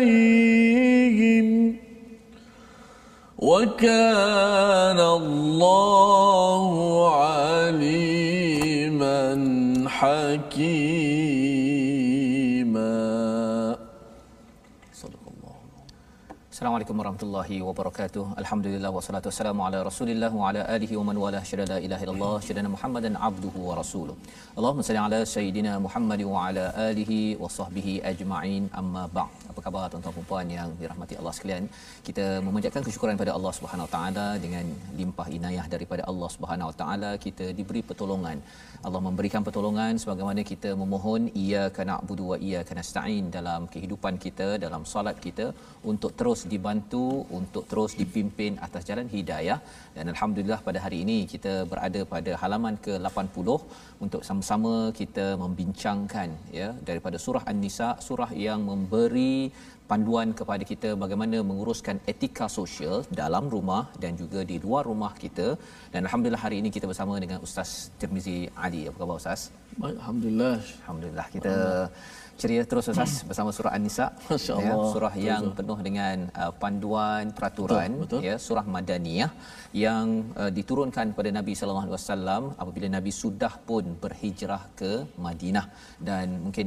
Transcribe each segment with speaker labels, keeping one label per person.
Speaker 1: عليهم وكان الله عليما حكيما.
Speaker 2: Assalamualaikum warahmatullahi wabarakatuh. Alhamdulillah wassalatu wassalamu ala Rasulillah wa ala alihi wa man wala syada la ilaha illallah syada Muhammadan abduhu wa rasuluh. Allahumma salli ala sayidina Muhammad wa ala alihi wa sahbihi ajma'in. Amma ba'd. Apa khabar tuan-tuan dan puan yang dirahmati Allah sekalian? Kita memanjatkan kesyukuran pada Allah Subhanahu wa taala dengan limpah inayah daripada Allah Subhanahu wa taala kita diberi pertolongan. Allah memberikan pertolongan sebagaimana kita memohon iyyaka na'budu wa iyyaka nasta'in dalam kehidupan kita, dalam solat kita untuk terus dibantu untuk terus dipimpin atas jalan hidayah. Dan alhamdulillah pada hari ini kita berada pada halaman ke-80 untuk sama-sama kita membincangkan ya daripada surah An-Nisa surah yang memberi panduan kepada kita bagaimana menguruskan etika sosial dalam rumah dan juga di luar rumah kita. Dan alhamdulillah hari ini kita bersama dengan Ustaz Tirmizi Ali. Apa khabar Ustaz?
Speaker 1: Baik, Alhamdulillah.
Speaker 2: Alhamdulillah kita ceria terus Ustaz bersama surah An-Nisa. Ya surah yang penuh dengan uh, panduan peraturan
Speaker 1: Betul, betul.
Speaker 2: ya surah madaniyah yang uh, diturunkan kepada Nabi sallallahu alaihi wasallam apabila Nabi sudah pun berhijrah ke Madinah. Dan mungkin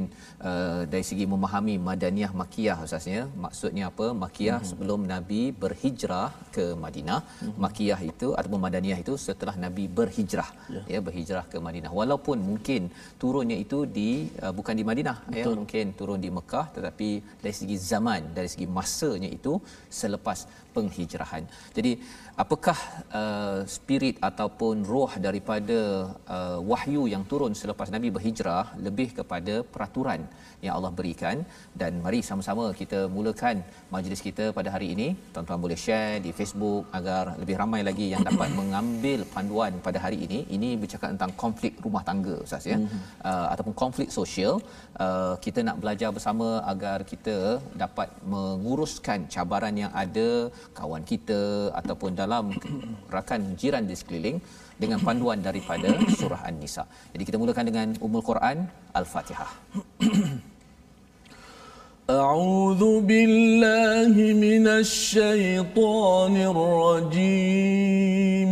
Speaker 2: uh, dari segi memahami madaniyah makiyah Ustaz ya maksudnya apa? Makiyah
Speaker 1: Mhm.
Speaker 2: sebelum Nabi berhijrah ke Madinah. Makiyah itu ataupun madaniyah itu setelah Nabi berhijrah
Speaker 1: Ya.
Speaker 2: ya berhijrah ke Madinah. Walaupun mungkin turunnya itu di uh, bukan di Madinah ya mungkin turun di Mekah tetapi dari segi zaman dari segi masanya itu selepas penghijrahan. Jadi apakah uh, spirit ataupun roh daripada uh, wahyu yang turun selepas Nabi berhijrah lebih kepada peraturan yang Allah berikan dan mari sama-sama kita mulakan majlis kita pada hari ini. Tuan-tuan boleh share di Facebook agar lebih ramai lagi yang dapat mengambil panduan pada hari ini. Ini bercakap tentang konflik rumah tangga Ustaz ya. Uh, ataupun konflik sosial. Uh, kita nak belajar bersama agar kita dapat menguruskan cabaran yang ada kawan kita ataupun dalam rakan jiran di sekeliling dengan panduan daripada surah An-Nisa. Jadi kita mulakan dengan Ummul Quran Al-Fatihah.
Speaker 1: أعوذ بالله من الشيطان الرجيم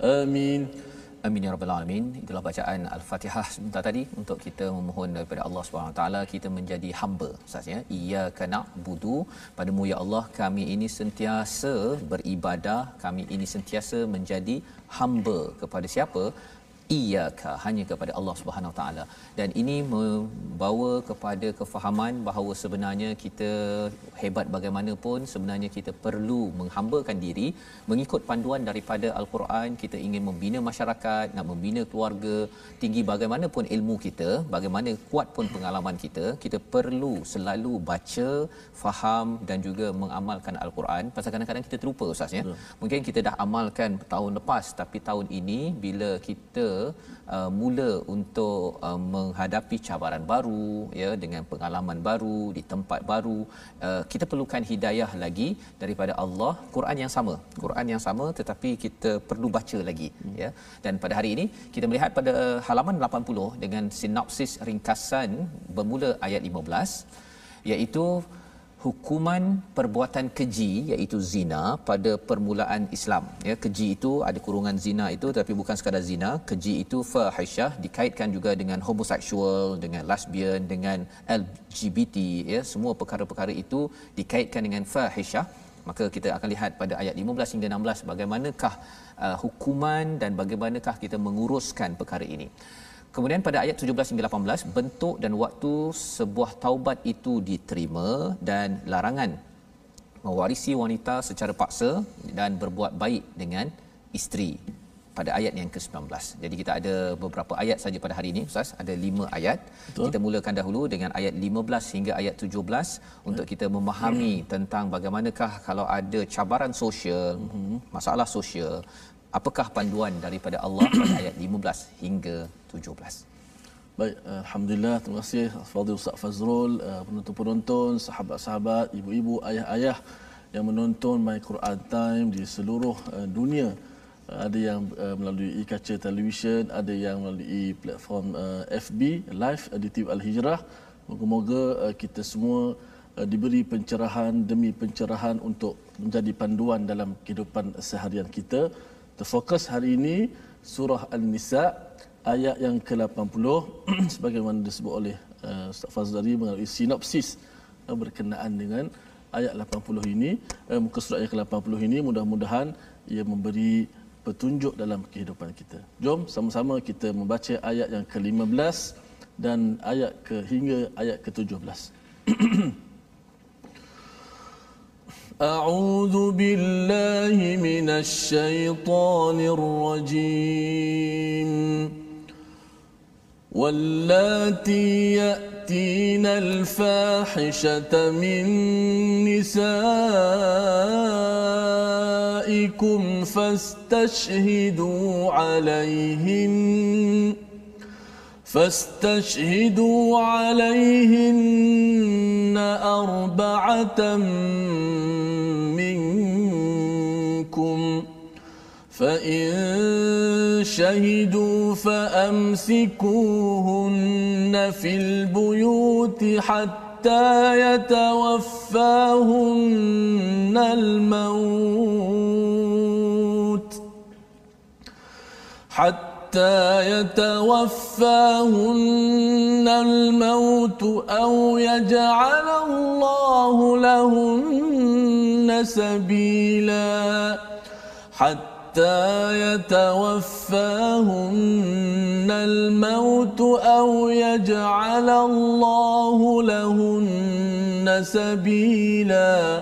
Speaker 1: آمين
Speaker 2: Amin ya rabbal alamin. Itulah bacaan Al-Fatihah sebentar tadi untuk kita memohon daripada Allah Subhanahu Wa Taala kita menjadi hamba. Ustaz ya. Iyyaka na'budu padamu ya Allah kami ini sentiasa beribadah, kami ini sentiasa menjadi hamba kepada siapa? Iyyaka hanya kepada Allah Subhanahu Wa Taala. Dan ini membawa kepada kefahaman bahawa sebenarnya kita hebat bagaimanapun sebenarnya kita perlu menghambakan diri mengikut panduan daripada al-Quran. Kita ingin membina masyarakat nak membina keluarga tinggi bagaimanapun ilmu kita bagaimana kuat pun pengalaman kita kita perlu selalu baca faham dan juga mengamalkan al-Quran. Pasal kadang-kadang kita terlupa ustaz ya. Mungkin kita dah amalkan tahun lepas tapi tahun ini bila kita uh, mula untuk uh, menghadapi cabaran baru ya dengan pengalaman baru di tempat baru uh, kita perlukan hidayah lagi daripada Allah Quran yang sama Quran yang sama tetapi kita perlu baca lagi hmm. ya dan pada hari ini kita melihat pada halaman 80 dengan sinopsis ringkasan bermula ayat 15 iaitu hukuman perbuatan keji iaitu zina pada permulaan Islam. Ya keji itu ada kurungan zina itu tapi bukan sekadar zina. Keji itu fahisyah dikaitkan juga dengan homoseksual dengan lesbian dengan LGBT ya semua perkara-perkara itu dikaitkan dengan fahisyah. Maka kita akan lihat pada ayat 15 hingga 16 bagaimanakah uh, hukuman dan bagaimanakah kita menguruskan perkara ini Kemudian pada ayat 17 hingga 18 bentuk dan waktu sebuah taubat itu diterima dan larangan mewarisi wanita secara paksa dan berbuat baik dengan isteri pada ayat yang ke-19. Jadi kita ada beberapa ayat saja pada hari ini Ustaz, ada 5 ayat. Betul. Kita mulakan dahulu dengan ayat 15 hingga ayat 17 untuk kita memahami hmm. tentang bagaimanakah kalau ada cabaran sosial, hmm. masalah sosial, apakah panduan daripada Allah pada ayat 15 hingga 17
Speaker 1: Baik, Alhamdulillah, terima kasih Fadil Ustaz Fazrul, eh, penonton-penonton, sahabat-sahabat, ibu-ibu, ayah-ayah yang menonton My Quran Time di seluruh eh, dunia. Eh, ada yang melalui e-kaca televisyen, ada yang melalui platform FB, Live di TV Al-Hijrah. Moga-moga kita semua diberi pencerahan demi pencerahan untuk menjadi panduan dalam kehidupan seharian kita terfokus hari ini surah An-Nisa ayat yang ke-80 sebagaimana disebut oleh uh, Ustaz Fazlari mengalami sinopsis uh, berkenaan dengan ayat 80 ini uh, muka surat ayat ke-80 ini mudah-mudahan ia memberi petunjuk dalam kehidupan kita. Jom sama-sama kita membaca ayat yang ke-15 dan ayat ke hingga ayat ke-17. أعوذ بالله من الشيطان الرجيم. واللاتي يأتين الفاحشة من نسائكم فاستشهدوا عليهن فاستشهدوا عليهن أربعة منكم. فإن شهدوا فأمسكوهن في البيوت حتى يتوفاهن الموت. حتى حتى يتوفاهن الموت أو يجعل الله لهن سبيلا. حتى يتوفاهن الموت أو يجعل الله لهن سبيلا.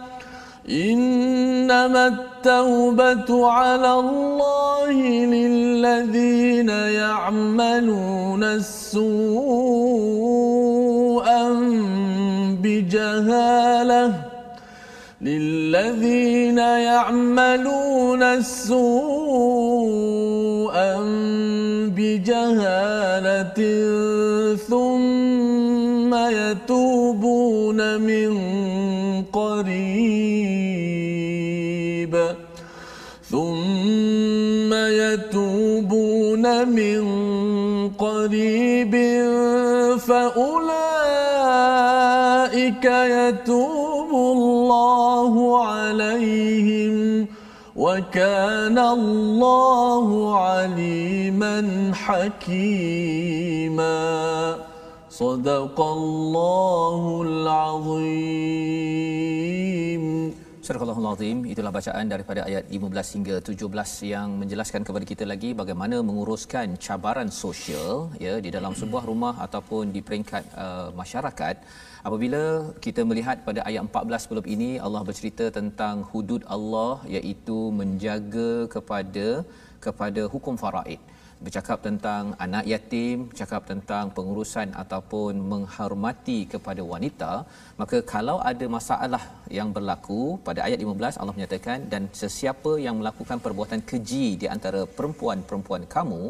Speaker 1: إنما التوبة على الله للذين يعملون السوء بجهالة للذين يعملون السوء بجهالة ثم يتوبون من من قريب فأولئك أولئك وكان الله عليما حكيما. صدق الله العظيم.
Speaker 2: Surah Al-Azim itulah bacaan daripada ayat 15 hingga 17 yang menjelaskan kepada kita lagi bagaimana menguruskan cabaran sosial ya di dalam sebuah rumah ataupun di peringkat uh, masyarakat. Apabila kita melihat pada ayat 14 sebelum ini Allah bercerita tentang hudud Allah iaitu menjaga kepada kepada hukum faraid. Bercakap tentang anak yatim, bercakap tentang pengurusan ataupun menghormati kepada wanita, maka kalau ada masalah yang berlaku pada ayat 15 Allah menyatakan dan sesiapa yang melakukan perbuatan keji di antara perempuan-perempuan kamu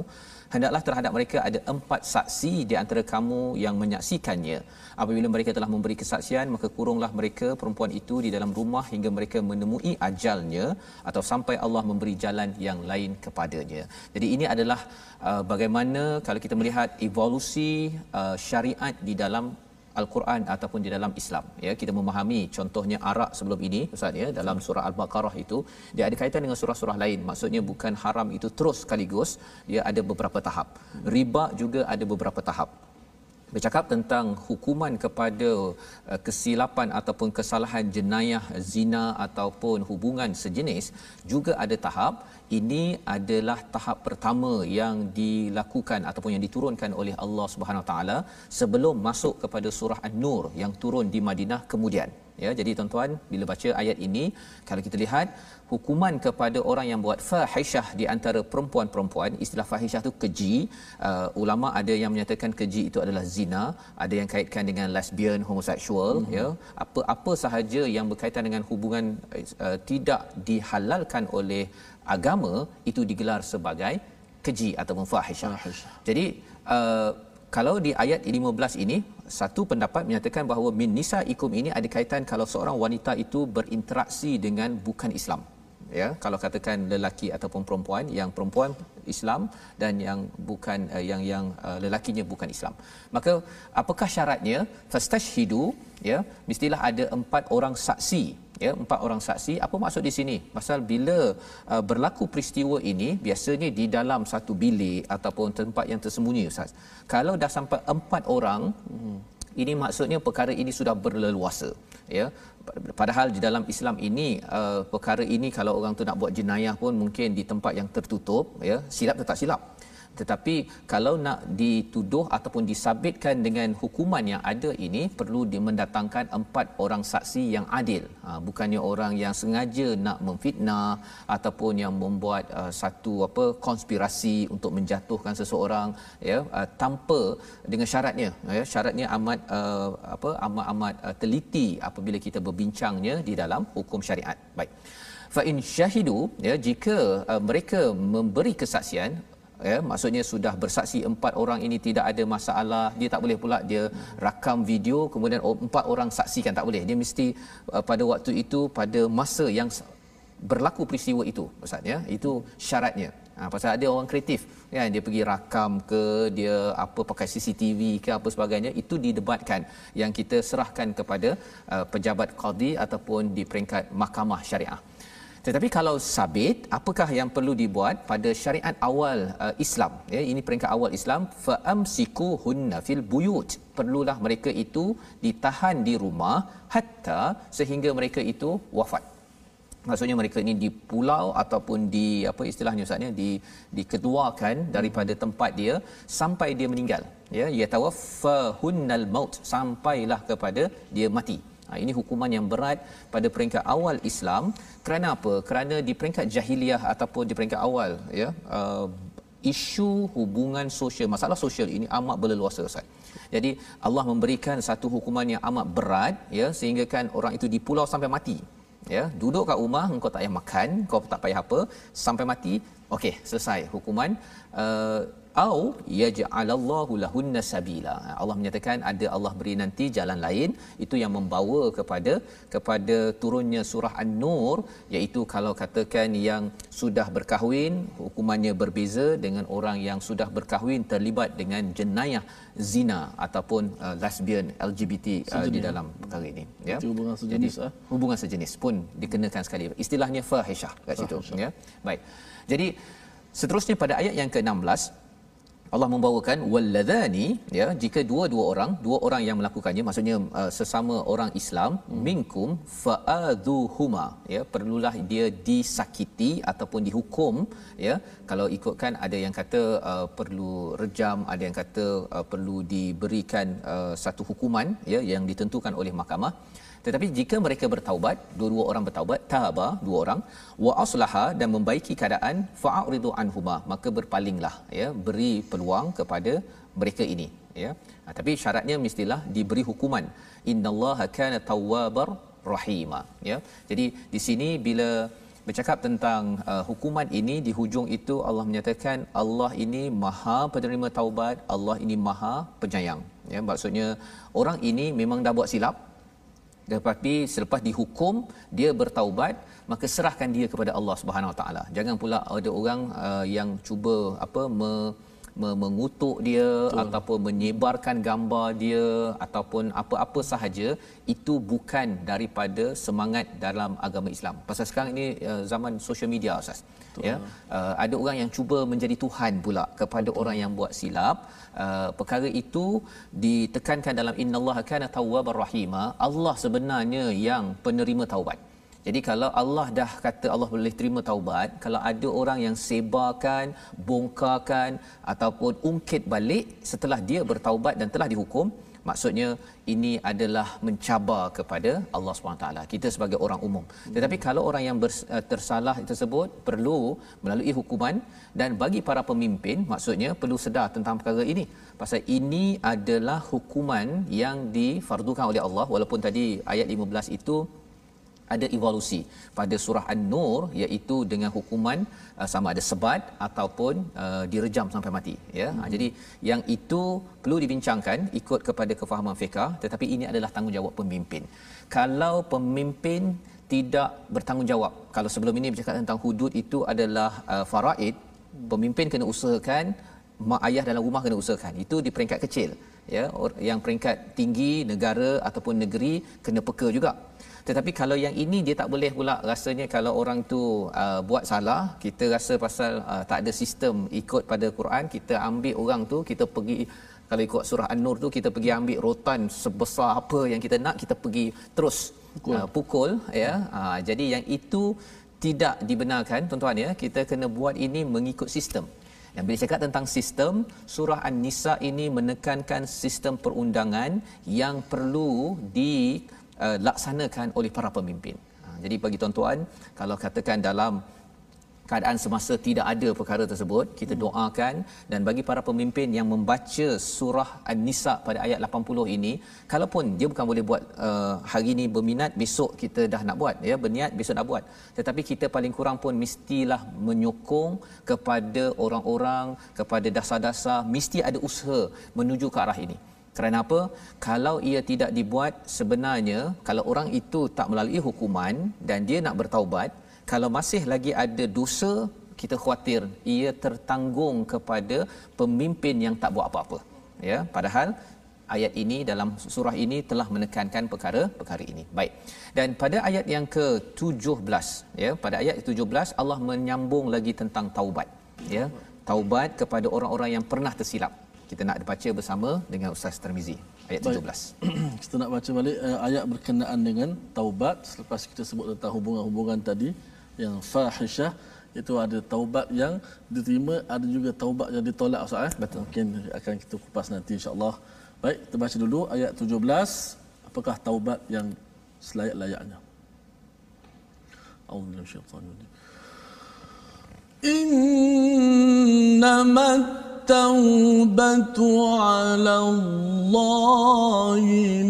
Speaker 2: hendaklah terhadap mereka ada empat saksi di antara kamu yang menyaksikannya. Apabila mereka telah memberi kesaksian maka kurunglah mereka perempuan itu di dalam rumah hingga mereka menemui ajalnya atau sampai Allah memberi jalan yang lain kepadanya. Jadi ini adalah uh, bagaimana kalau kita melihat evolusi uh, syariat di dalam Al-Quran ataupun di dalam Islam. Ya kita memahami contohnya arak sebelum ini ustaz ya dalam surah Al-Baqarah itu dia ada kaitan dengan surah-surah lain. Maksudnya bukan haram itu terus sekaligus dia ada beberapa tahap. Riba juga ada beberapa tahap. Bercakap tentang hukuman kepada uh, kesilapan ataupun kesalahan jenayah zina ataupun hubungan sejenis juga ada tahap ini adalah tahap pertama yang dilakukan ataupun yang diturunkan oleh Allah Subhanahu taala sebelum masuk kepada surah An-Nur yang turun di Madinah kemudian ya jadi tuan-tuan bila baca ayat ini kalau kita lihat hukuman kepada orang yang buat fahishah di antara perempuan-perempuan istilah fahishah itu keji uh, ulama ada yang menyatakan keji itu adalah zina ada yang kaitkan dengan lesbian homoseksual mm-hmm. ya apa-apa sahaja yang berkaitan dengan hubungan uh, tidak dihalalkan oleh agama itu digelar sebagai keji ataupun fahishah jadi uh, kalau di ayat 15 ini satu pendapat menyatakan bahawa min nisa ikum ini ada kaitan kalau seorang wanita itu berinteraksi dengan bukan Islam. Ya kalau katakan lelaki ataupun perempuan yang perempuan Islam dan yang bukan uh, yang yang uh, lelakinya bukan Islam. Maka apakah syaratnya? Fastashhidu ya mestilah ada empat orang saksi ya empat orang saksi apa maksud di sini? Pasal bila uh, berlaku peristiwa ini biasanya di dalam satu bilik ataupun tempat yang tersembunyi ustaz. Kalau dah sampai empat orang hmm, ini maksudnya perkara ini sudah berleluasa ya. Padahal di dalam Islam ini uh, perkara ini kalau orang tu nak buat jenayah pun mungkin di tempat yang tertutup ya silap tetap silap tetapi kalau nak dituduh ataupun disabitkan dengan hukuman yang ada ini perlu mendatangkan empat orang saksi yang adil. Ha, bukannya orang yang sengaja nak memfitnah ataupun yang membuat uh, satu apa konspirasi untuk menjatuhkan seseorang ya uh, tanpa dengan syaratnya ya syaratnya amat uh, apa amat-amat uh, teliti apabila kita berbincangnya di dalam hukum syariat. Baik. Fa in syahidu ya jika uh, mereka memberi kesaksian ya maksudnya sudah bersaksi empat orang ini tidak ada masalah dia tak boleh pula dia rakam video kemudian empat orang saksikan tak boleh. Dia mesti uh, pada waktu itu pada masa yang berlaku peristiwa itu ustaz ya. Itu syaratnya. Ha, pasal ada orang kreatif kan dia pergi rakam ke dia apa pakai CCTV ke apa sebagainya itu didebatkan. Yang kita serahkan kepada uh, pejabat qadi ataupun di peringkat mahkamah syariah tetapi kalau sabit, apakah yang perlu dibuat pada syariat awal uh, Islam? Ya, ini peringkat awal Islam. Fa'amsiku hunna fil buyut. Perlulah mereka itu ditahan di rumah hatta sehingga mereka itu wafat. Maksudnya mereka ini di pulau ataupun di apa istilahnya ustaz di dikeluarkan daripada tempat dia sampai dia meninggal. Ya, ya tawaffahunal maut sampailah kepada dia mati. Ha, ini hukuman yang berat pada peringkat awal Islam. Kerana apa? Kerana di peringkat jahiliah ataupun di peringkat awal, ya, uh, isu hubungan sosial, masalah sosial ini amat berleluasa Ustaz. Jadi Allah memberikan satu hukuman yang amat berat ya sehingga kan orang itu di pulau sampai mati. Ya, duduk kat rumah engkau tak payah makan, kau tak payah apa sampai mati. Okey, selesai hukuman. Uh, au yaj'alallahu lahunna sabila. Allah menyatakan ada Allah beri nanti jalan lain. Itu yang membawa kepada kepada turunnya surah an-nur iaitu kalau katakan yang sudah berkahwin hukumannya berbeza dengan orang yang sudah berkahwin terlibat dengan jenayah zina ataupun uh, lesbian LGBT uh, di dalam perkara ini
Speaker 1: ya. Hubungan sejenis
Speaker 2: Jadi, ah. hubungan sejenis pun dikenakan sekali. Istilahnya fahisyah kat situ ya. Baik. Jadi seterusnya pada ayat yang ke-16 Allah membawakan walladhani ya jika dua-dua orang dua orang yang melakukannya maksudnya uh, sesama orang Islam hmm. minkum fa'adhuhuma ya perlulah dia disakiti ataupun dihukum ya kalau ikutkan ada yang kata uh, perlu rejam ada yang kata uh, perlu diberikan uh, satu hukuman ya yang ditentukan oleh mahkamah tetapi jika mereka bertaubat, dua-dua orang bertaubat, taba, dua orang, wa aslaha dan membaiki keadaan fa'ridu anhuma, maka berpalinglah ya, beri peluang kepada mereka ini ya. Ha, tapi syaratnya mestilah diberi hukuman. Innallaha kana tawwabar rahima ya. Jadi di sini bila bercakap tentang uh, hukuman ini di hujung itu Allah menyatakan Allah ini Maha penerima taubat, Allah ini Maha penyayang. Ya, maksudnya orang ini memang dah buat silap, tetapi selepas dihukum dia bertaubat maka serahkan dia kepada Allah Subhanahu Wa Taala. Jangan pula ada orang uh, yang cuba apa me, me, mengutuk dia Betul. ataupun menyebarkan gambar dia ataupun apa-apa sahaja itu bukan daripada semangat dalam agama Islam. Pasal sekarang ini uh, zaman social media asas ya. Uh, ada orang yang cuba menjadi tuhan pula kepada Betul. orang yang buat silap. Uh, perkara itu ditekankan dalam innallaha kana tawwabar rahima. Allah sebenarnya yang penerima taubat. Jadi kalau Allah dah kata Allah boleh terima taubat, kalau ada orang yang sebarkan, bongkarkan ataupun ungkit balik setelah dia bertaubat dan telah dihukum, maksudnya ini adalah mencabar kepada Allah SWT kita sebagai orang umum. Tetapi kalau orang yang bers, uh, tersalah tersebut perlu melalui hukuman dan bagi para pemimpin maksudnya perlu sedar tentang perkara ini. Pasal ini adalah hukuman yang difardukan oleh Allah walaupun tadi ayat 15 itu ada evolusi pada surah An-Nur iaitu dengan hukuman uh, sama ada sebat ataupun uh, direjam sampai mati ya. Hmm. Ha, jadi yang itu perlu dibincangkan ikut kepada kefahaman fiqh tetapi ini adalah tanggungjawab pemimpin. Kalau pemimpin tidak bertanggungjawab kalau sebelum ini bercakap tentang hudud itu adalah uh, faraid pemimpin kena usahakan mak ayah dalam rumah kena usahakan itu di peringkat kecil ya yang peringkat tinggi negara ataupun negeri kena peka juga tetapi kalau yang ini dia tak boleh pula. Rasanya kalau orang tu uh, buat salah kita rasa pasal uh, tak ada sistem ikut pada Quran kita ambil orang tu kita pergi kalau ikut surah An-Nur tu kita pergi ambil rotan sebesar apa yang kita nak kita pergi terus pukul, uh, pukul ya. Uh, jadi yang itu tidak dibenarkan tuan-tuan ya. Kita kena buat ini mengikut sistem. Yang bila cakap tentang sistem, surah An-Nisa ini menekankan sistem perundangan yang perlu di uh, laksanakan oleh para pemimpin. Uh, jadi bagi tuan-tuan, kalau katakan dalam keadaan semasa tidak ada perkara tersebut kita hmm. doakan dan bagi para pemimpin yang membaca surah An-Nisa pada ayat 80 ini kalaupun dia bukan boleh buat uh, hari ini berminat besok kita dah nak buat ya berniat besok nak buat tetapi kita paling kurang pun mestilah menyokong kepada orang-orang kepada dasar-dasar mesti ada usaha menuju ke arah ini kerana apa? Kalau ia tidak dibuat sebenarnya kalau orang itu tak melalui hukuman dan dia nak bertaubat, kalau masih lagi ada dosa, kita khawatir ia tertanggung kepada pemimpin yang tak buat apa-apa. Ya, padahal ayat ini dalam surah ini telah menekankan perkara-perkara ini. Baik. Dan pada ayat yang ke-17, ya, pada ayat 17 Allah menyambung lagi tentang taubat. Ya, taubat kepada orang-orang yang pernah tersilap kita nak baca bersama dengan Ustaz Termizi ayat 17. Baik.
Speaker 1: kita nak baca balik uh, ayat berkenaan dengan taubat selepas kita sebut tentang hubungan-hubungan tadi yang fahisyah itu ada taubat yang diterima ada juga taubat yang ditolak Ustaz eh. Betul. Mungkin akan kita kupas nanti insya-Allah. Baik, kita baca dulu ayat 17 apakah taubat yang selayak-layaknya. Allahu minasyaitanir Innamat التوبة على الله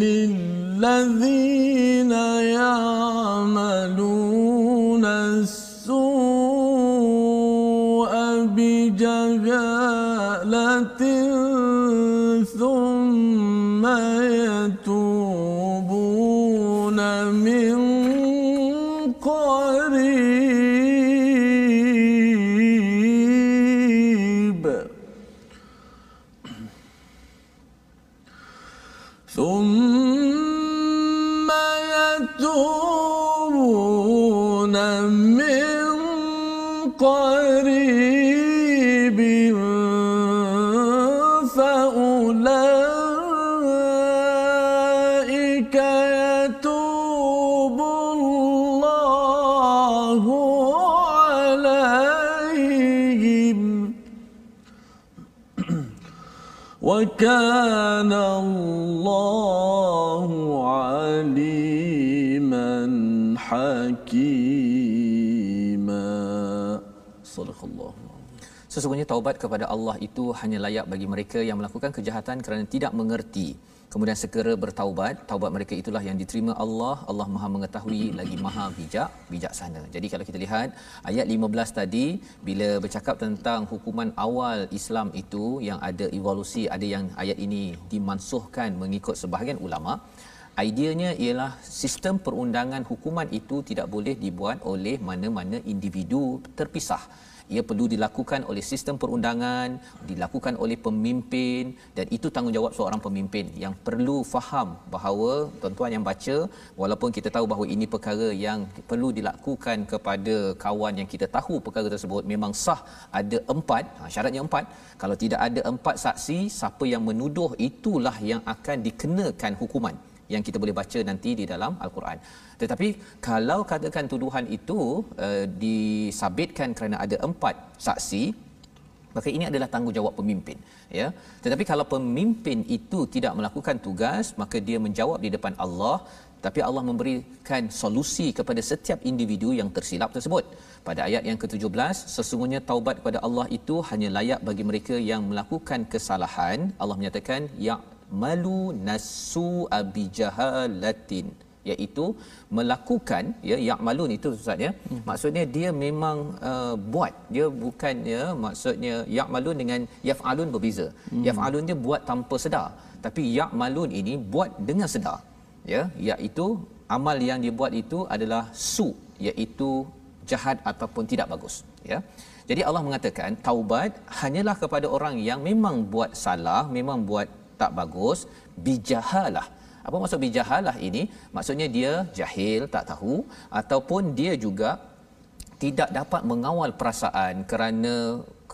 Speaker 1: للذين يعملون السوء بجهالة ثم يتوبون وكان الله عليما حكيما.
Speaker 2: Sesungguhnya taubat kepada Allah itu hanya layak bagi mereka yang melakukan kejahatan kerana tidak mengerti. Kemudian segera bertaubat, taubat mereka itulah yang diterima Allah. Allah Maha mengetahui lagi Maha bijak, bijaksana. Jadi kalau kita lihat ayat 15 tadi bila bercakap tentang hukuman awal Islam itu yang ada evolusi, ada yang ayat ini dimansuhkan mengikut sebahagian ulama. Ideanya ialah sistem perundangan hukuman itu tidak boleh dibuat oleh mana-mana individu terpisah ia perlu dilakukan oleh sistem perundangan dilakukan oleh pemimpin dan itu tanggungjawab seorang pemimpin yang perlu faham bahawa tuan-tuan yang baca walaupun kita tahu bahawa ini perkara yang perlu dilakukan kepada kawan yang kita tahu perkara tersebut memang sah ada empat ha, syaratnya empat. Kalau tidak ada empat saksi siapa yang menuduh itulah yang akan dikenakan hukuman yang kita boleh baca nanti di dalam al-Quran. Tetapi kalau katakan tuduhan itu uh, disabitkan kerana ada empat saksi, maka ini adalah tanggungjawab pemimpin, ya. Tetapi kalau pemimpin itu tidak melakukan tugas, maka dia menjawab di depan Allah tapi Allah memberikan solusi kepada setiap individu yang tersilap tersebut. Pada ayat yang ke-17, sesungguhnya taubat kepada Allah itu hanya layak bagi mereka yang melakukan kesalahan. Allah menyatakan ya malu nasu abijahalatin iaitu melakukan ya ya'malun itu ustaz ya. Hmm. maksudnya dia memang uh, buat. Dia bukan ya maksudnya ya'malun dengan yaf'alun berbeza. Hmm. yaf'alun dia buat tanpa sedar. Tapi ya'malun ini buat dengan sedar ya. Iaitu amal yang dia buat itu adalah su iaitu jahat ataupun tidak bagus ya. Jadi Allah mengatakan taubat hanyalah kepada orang yang memang buat salah memang buat tak bagus bijahalah. Apa maksud bijahalah ini? Maksudnya dia jahil tak tahu ataupun dia juga tidak dapat mengawal perasaan kerana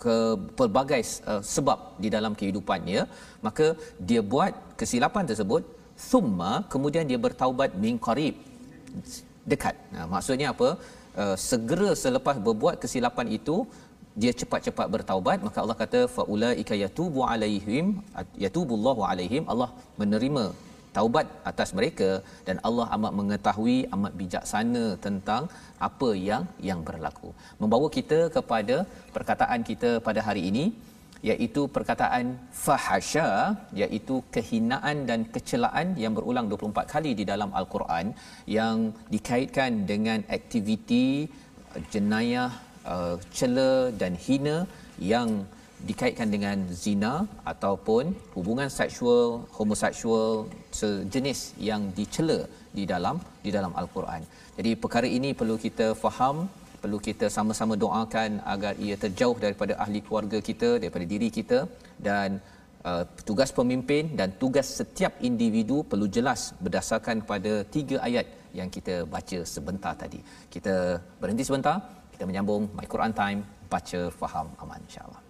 Speaker 2: ke pelbagai uh, sebab di dalam kehidupannya maka dia buat kesilapan tersebut thumma kemudian dia bertaubat min qarib dekat. Nah, maksudnya apa? Uh, segera selepas berbuat kesilapan itu dia cepat-cepat bertaubat maka Allah kata faulaika yatubu alaihim yatubullahu alaihim. Allah menerima taubat atas mereka dan Allah amat mengetahui amat bijaksana tentang apa yang yang berlaku. Membawa kita kepada perkataan kita pada hari ini iaitu perkataan fahasya iaitu kehinaan dan kecelaan yang berulang 24 kali di dalam al-Quran yang dikaitkan dengan aktiviti jenayah uh, cela dan hina yang dikaitkan dengan zina ataupun hubungan seksual homoseksual sejenis yang dicela di dalam di dalam al-Quran. Jadi perkara ini perlu kita faham, perlu kita sama-sama doakan agar ia terjauh daripada ahli keluarga kita, daripada diri kita dan uh, tugas pemimpin dan tugas setiap individu perlu jelas berdasarkan pada tiga ayat yang kita baca sebentar tadi. Kita berhenti sebentar, kita menyambung My Quran Time, baca faham aman insya-Allah.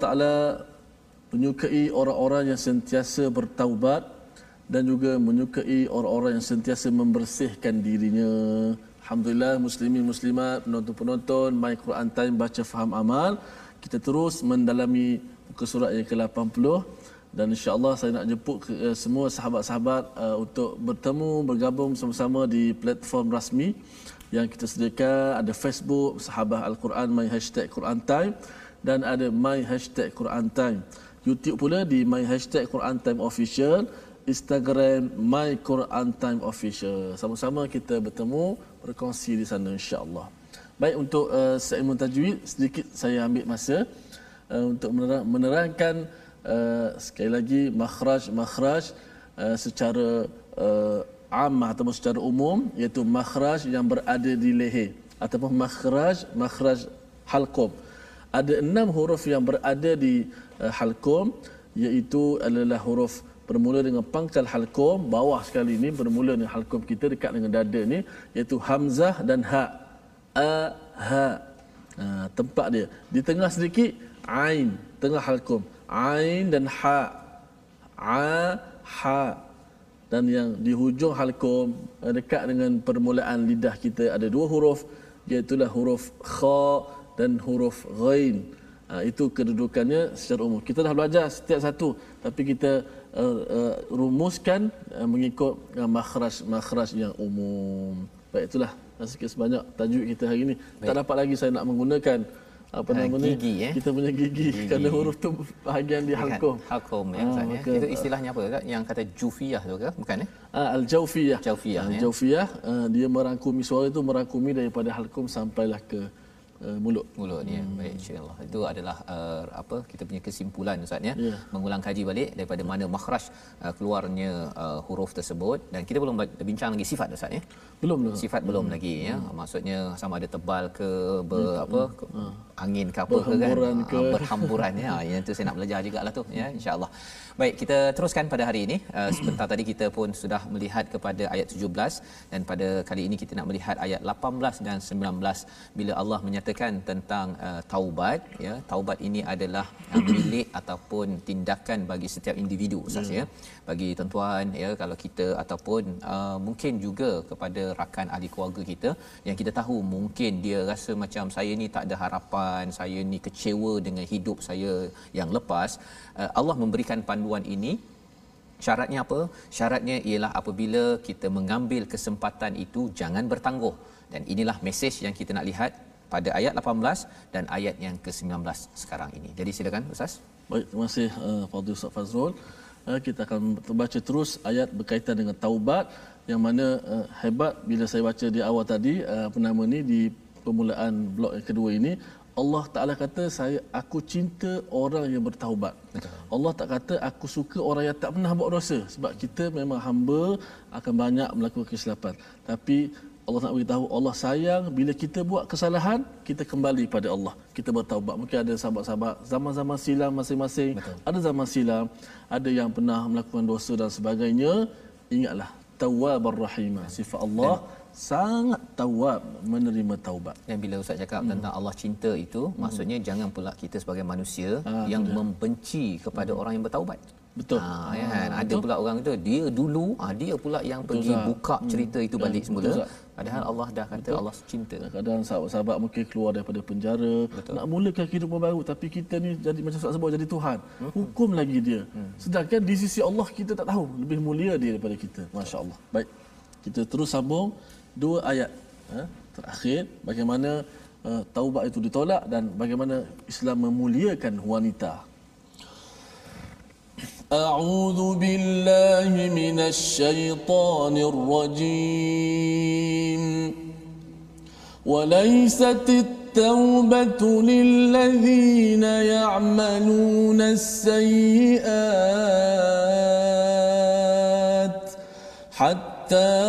Speaker 1: Ta'ala menyukai orang-orang yang sentiasa bertaubat dan juga menyukai orang-orang yang sentiasa membersihkan dirinya. Alhamdulillah muslimin muslimat penonton-penonton My Quran Time baca faham amal. Kita terus mendalami muka surat yang ke-80 dan insya-Allah saya nak jemput ke, uh, semua sahabat-sahabat uh, untuk bertemu bergabung sama-sama di platform rasmi yang kita sediakan ada Facebook Sahabat Al-Quran My Hashtag Quran Time dan ada My Hashtag Quran Time. YouTube pula di My Hashtag Quran Time Official. Instagram My Quran Time Official. Sama-sama kita bertemu berkongsi di sana insya-Allah. Baik untuk uh, segmen tajwid sedikit saya ambil masa uh, untuk menerangkan uh, sekali lagi makhraj makhraj uh, secara uh, ammah atau secara umum iaitu makhraj yang berada di leher ataupun makhraj makhraj halqum. Ada enam huruf yang berada di uh, halqum iaitu adalah huruf bermula dengan pangkal halqum bawah sekali ini bermula dengan halqum kita dekat dengan dada ni iaitu hamzah dan ha. A ha ha tempat dia. Di tengah sedikit ain. Tengah halqum. Ain dan ha. A ha dan yang di hujung halqum eh, dekat dengan permulaan lidah kita ada dua huruf iaitu huruf kha dan huruf ghain ha, itu kedudukannya secara umum kita dah belajar setiap satu tapi kita uh, uh, rumuskan uh, mengikut uh, makhraj makhraj yang umum. Baik itulah sikit sebanyak tajuk kita hari ini. Baik. Tak dapat lagi saya nak menggunakan apa ha, nama ni?
Speaker 2: Gigi, eh?
Speaker 1: Kita punya gigi. gigi. Kerana huruf tu bahagian di halqum.
Speaker 2: Halqum ya, ha, maka, Itu istilahnya apa Kak? Yang kata jufiyah tu ke? Bukan eh?
Speaker 1: Ah, al-jaufiyah.
Speaker 2: Jaufiyah.
Speaker 1: Al-jaufiyah, ya? uh, dia merangkumi suara itu merangkumi daripada halqum sampailah ke uh, mulut
Speaker 2: mulut ni ya. hmm. baik insyaallah itu adalah uh, apa kita punya kesimpulan ustaz ya yeah. mengulang kaji balik daripada mana makhraj uh, keluarnya uh, huruf tersebut dan kita belum bincang lagi sifat ustaz ya
Speaker 1: belum belum
Speaker 2: sifat belum hmm. lagi ya hmm. maksudnya sama ada tebal ke ber, hmm. apa ke, hmm. angin ke apa ke kan
Speaker 1: ke.
Speaker 2: berhamburan ya yang itu saya nak belajar jugalah tu ya insyaallah Baik, kita teruskan pada hari ini. Uh, sebentar tadi kita pun sudah melihat kepada ayat 17 dan pada kali ini kita nak melihat ayat 18 dan 19 bila Allah menyatakan tentang uh, taubat ya. Taubat ini adalah uh, milik ataupun tindakan bagi setiap individu Ustaz ya. Bagi tuan-tuan ya kalau kita ataupun uh, mungkin juga kepada rakan ahli keluarga kita yang kita tahu mungkin dia rasa macam saya ni tak ada harapan, saya ni kecewa dengan hidup saya yang lepas, uh, Allah memberikan panduan ini. Syaratnya apa? Syaratnya ialah apabila kita mengambil kesempatan itu jangan bertangguh. Dan inilah mesej yang kita nak lihat pada ayat 18 dan ayat yang ke-19 sekarang ini. Jadi silakan ustaz.
Speaker 1: Baik terima kasih uh, Fadil Ustaz Fazrul kita akan baca terus ayat berkaitan dengan taubat yang mana uh, hebat bila saya baca di awal tadi uh, apa nama ni di permulaan blok yang kedua ini Allah Taala kata saya aku cinta orang yang bertaubat. Betul. Allah tak kata aku suka orang yang tak pernah buat dosa sebab kita memang hamba akan banyak melakukan kesilapan. Tapi Allah nak beritahu Allah sayang bila kita buat kesalahan kita kembali pada Allah. Kita bertaubat. Mungkin ada sahabat-sahabat zaman-zaman silam masing-masing. Betul. Ada zaman silam, ada yang pernah melakukan dosa dan sebagainya. Ingatlah Tawwabar Rahim. Sifat Allah Dan sangat tawab menerima taubat.
Speaker 2: Dan bila ustaz cakap hmm. tentang Allah cinta itu, hmm. maksudnya jangan pula kita sebagai manusia ha, yang betul. membenci kepada hmm. orang yang bertaubat.
Speaker 1: Betul.
Speaker 2: Ha, ya kan? Ada betul. pula orang itu dia dulu ha, dia pula yang betul, pergi Zat. buka hmm. cerita hmm. itu balik ya, semula. Betul, Padahal Allah dah kata betul. Allah cinta.
Speaker 1: Kadang sahabat-sahabat mungkin keluar daripada penjara, betul. nak mulakan kehidupan baru tapi kita ni jadi macam sebab sebut jadi Tuhan. Hmm. Hukum lagi dia. Hmm. Sedangkan di sisi Allah kita tak tahu lebih mulia dia daripada kita. Masya-Allah. Baik. Kita terus sambung dua ayat ha, terakhir bagaimana uh, taubat itu ditolak dan bagaimana Islam memuliakan wanita. أعوذ بالله من الشيطان الرجيم. وليست التوبة للذين يعملون السيئات حتى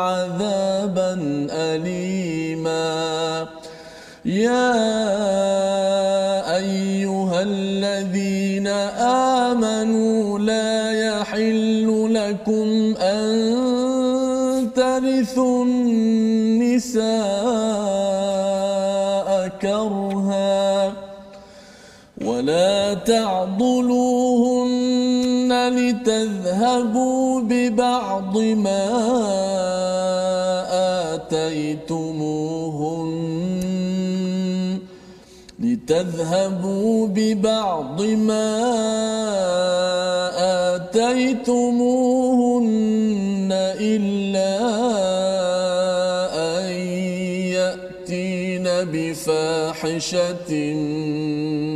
Speaker 1: عذابا أليما. يا أيها الذين آمنوا لا يحل لكم أن ترثوا النساء كرها ولا تعضلوهن لتذهبوا ببعض ما آتيتموهن لتذهبوا ببعض ما آتيتموهن إلا أن يأتين بفاحشة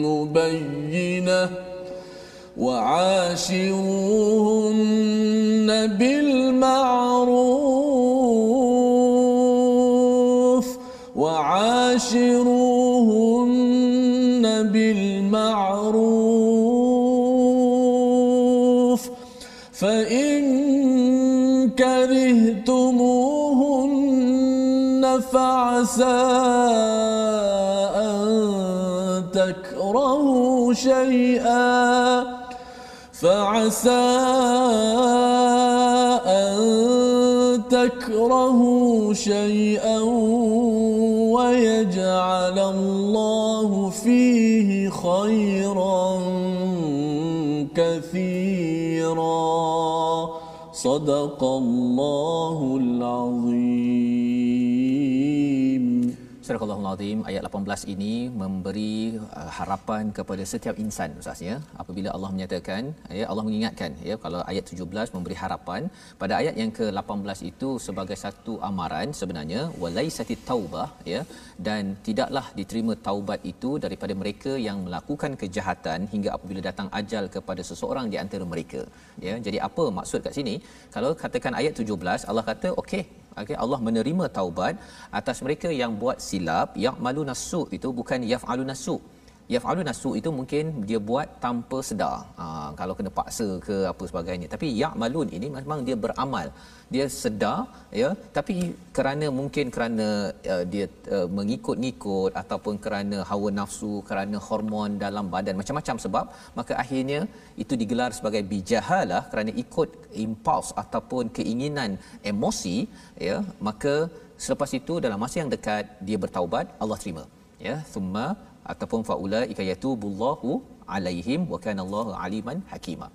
Speaker 1: مبينة وعاشروهن بالمعروف فإن كرهتموهن فعسى أن تكرهوا شيئا فعسى أن تكرهوا شيئا ويجعل الله فيه خيرا صدق الله العظيم
Speaker 2: Surah Azim ayat 18 ini memberi uh, harapan kepada setiap insan ustaz ya. Apabila Allah menyatakan ya Allah mengingatkan ya kalau ayat 17 memberi harapan. Pada ayat yang ke-18 itu sebagai satu amaran sebenarnya walaisatit taubah ya dan tidaklah diterima taubat itu daripada mereka yang melakukan kejahatan hingga apabila datang ajal kepada seseorang di antara mereka ya. Jadi apa maksud kat sini? Kalau katakan ayat 17 Allah kata okey Okay, Allah menerima taubat atas mereka yang buat silap yang malu nasu itu bukan yaf'alu nasu yaf'alu nasu itu mungkin dia buat tanpa sedar. Ha, kalau kena paksa ke apa sebagainya. Tapi ya'malun ini memang dia beramal. Dia sedar ya. Tapi kerana mungkin kerana uh, dia uh, mengikut-ngikut ataupun kerana hawa nafsu kerana hormon dalam badan macam-macam sebab maka akhirnya itu digelar sebagai bijahalah kerana ikut impuls ataupun keinginan emosi ya maka selepas itu dalam masa yang dekat dia bertaubat Allah terima. Ya thumma ataupun faula ikayatubullahu alaihim wa kana Allahu aliman hakima.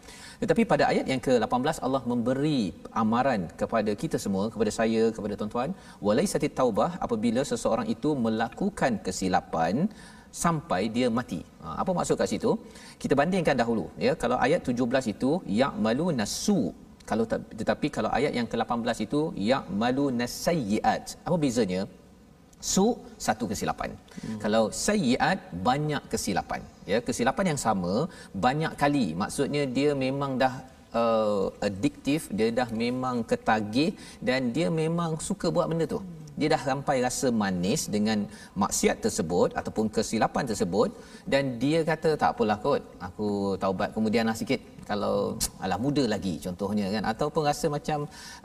Speaker 2: Tetapi pada ayat yang ke-18 Allah memberi amaran kepada kita semua, kepada saya, kepada tuan-tuan, walaisatit taubah apabila seseorang itu melakukan kesilapan sampai dia mati. Ha, apa maksud kat situ? Kita bandingkan dahulu ya. Kalau ayat 17 itu ya'malu nasu kalau tetapi kalau ayat yang ke-18 itu ya'malu nasayyiat. Apa bezanya? Su satu kesilapan. Hmm. Kalau sayyiat banyak kesilapan. Ya, kesilapan yang sama banyak kali. Maksudnya dia memang dah uh, addiktif, dia dah memang ketagih dan dia memang suka buat benda tu. Dia dah sampai rasa manis dengan maksiat tersebut ataupun kesilapan tersebut dan dia kata tak apalah kot. Aku taubat kemudian lah sikit. Kalau alah muda lagi contohnya kan. Ataupun rasa macam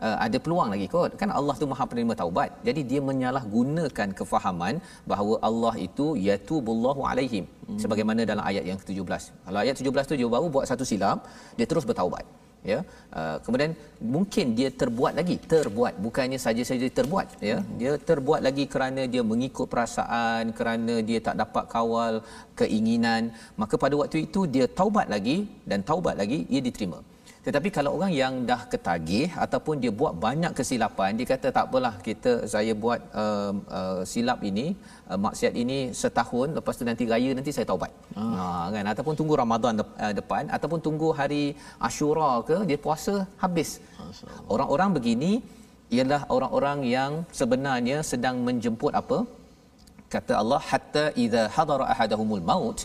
Speaker 2: uh, ada peluang lagi kot. Kan Allah tu Maha penerima taubat. Jadi dia menyalahgunakan kefahaman bahawa Allah itu yatubullahu alaihim. Hmm. sebagaimana dalam ayat yang ke-17 kalau ayat 17 tu dia baru buat satu silap dia terus bertaubat ya. Uh, kemudian mungkin dia terbuat lagi terbuat bukannya saja-saja terbuat ya. Dia terbuat lagi kerana dia mengikut perasaan kerana dia tak dapat kawal keinginan. Maka pada waktu itu dia taubat lagi dan taubat lagi ia diterima tetapi kalau orang yang dah ketagih ataupun dia buat banyak kesilapan, dia kata tak apalah kita saya buat uh, uh, silap ini, uh, maksiat ini setahun lepas tu nanti raya nanti saya taubat. Ah. Ha kan ataupun tunggu Ramadan de- uh, depan ataupun tunggu hari Ashura ke dia puasa habis. Orang-orang begini ialah orang-orang yang sebenarnya sedang menjemput apa? Kata Allah hatta idza hadara ahadahumul maut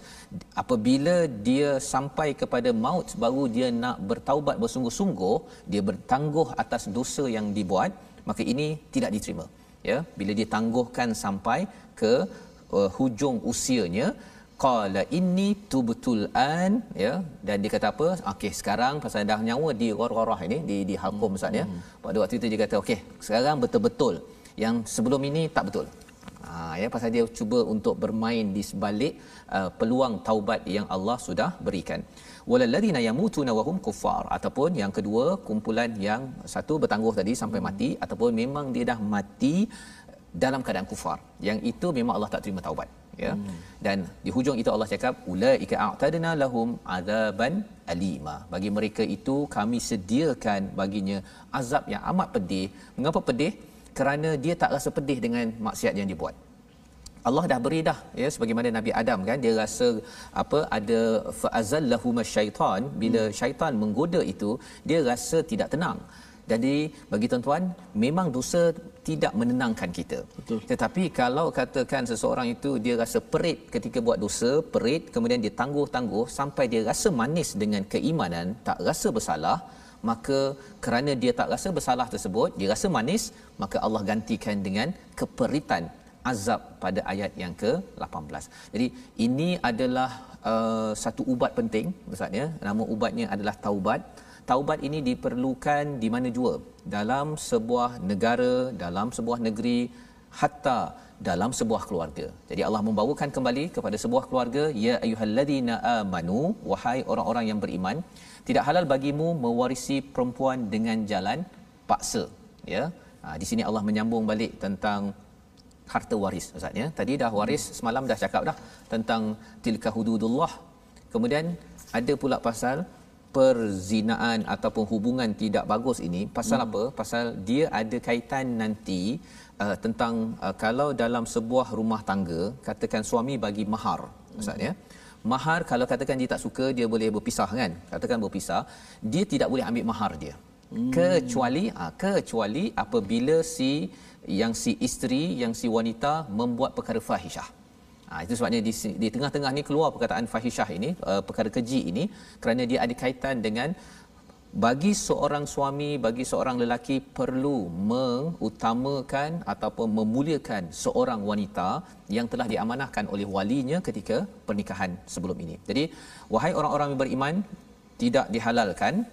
Speaker 2: apabila dia sampai kepada maut baru dia nak bertaubat bersungguh-sungguh dia bertangguh atas dosa yang dibuat maka ini tidak diterima. Ya bila dia tangguhkan sampai ke uh, hujung usianya qala inni tubtul an ya dan dia kata apa? Okey sekarang pasal dah nyawa di ghorghorah ini di di ustaz ya. Hmm. pada waktu itu dia kata okey sekarang betul-betul yang sebelum ini tak betul ya pasal dia cuba untuk bermain di sebalik uh, peluang taubat yang Allah sudah berikan. Walalladzina yamutuna wahum kuffar. Ataupun yang kedua kumpulan yang satu bertangguh tadi sampai mati ataupun memang dia dah mati dalam keadaan kufar yang itu memang Allah tak terima taubat ya. Hmm. dan di hujung itu Allah cakap ulaika a'tadna lahum azaban alima. Bagi mereka itu kami sediakan baginya azab yang amat pedih. Mengapa pedih? Kerana dia tak rasa pedih dengan maksiat yang dia buat Allah dah beri dah ya sebagaimana Nabi Adam kan dia rasa apa ada fa'azallahu masyaitan bila hmm. syaitan menggoda itu dia rasa tidak tenang jadi bagi tuan-tuan memang dosa tidak menenangkan kita. Betul. Tetapi kalau katakan seseorang itu dia rasa perit ketika buat dosa, perit kemudian dia tangguh-tangguh sampai dia rasa manis dengan keimanan, tak rasa bersalah, maka kerana dia tak rasa bersalah tersebut, dia rasa manis, maka Allah gantikan dengan keperitan azab pada ayat yang ke-18. Jadi ini adalah uh, satu ubat penting maksudnya nama ubatnya adalah taubat taubat ini diperlukan di mana jua dalam sebuah negara dalam sebuah negeri hatta dalam sebuah keluarga. Jadi Allah membawakan kembali kepada sebuah keluarga ya ayyuhallazina amanu wahai orang-orang yang beriman tidak halal bagimu mewarisi perempuan dengan jalan paksa ya. Ha, di sini Allah menyambung balik tentang harta waris ustaz ya. Tadi dah waris semalam dah cakap dah tentang tilka hududullah. Kemudian ada pula pasal perzinaan ataupun hubungan tidak bagus ini pasal hmm. apa pasal dia ada kaitan nanti uh, tentang uh, kalau dalam sebuah rumah tangga katakan suami bagi mahar maksudnya hmm. mahar kalau katakan dia tak suka dia boleh berpisah kan katakan berpisah dia tidak boleh ambil mahar dia hmm. kecuali uh, kecuali apabila si yang si isteri yang si wanita membuat perkara fahishah Ha, itu sebabnya di, di tengah-tengah ni keluar perkataan fahishah ini, uh, perkara keji ini kerana dia ada kaitan dengan bagi seorang suami, bagi seorang lelaki perlu mengutamakan ataupun memuliakan seorang wanita yang telah diamanahkan oleh walinya ketika pernikahan sebelum ini. Jadi, wahai orang-orang yang beriman, tidak dihalalkan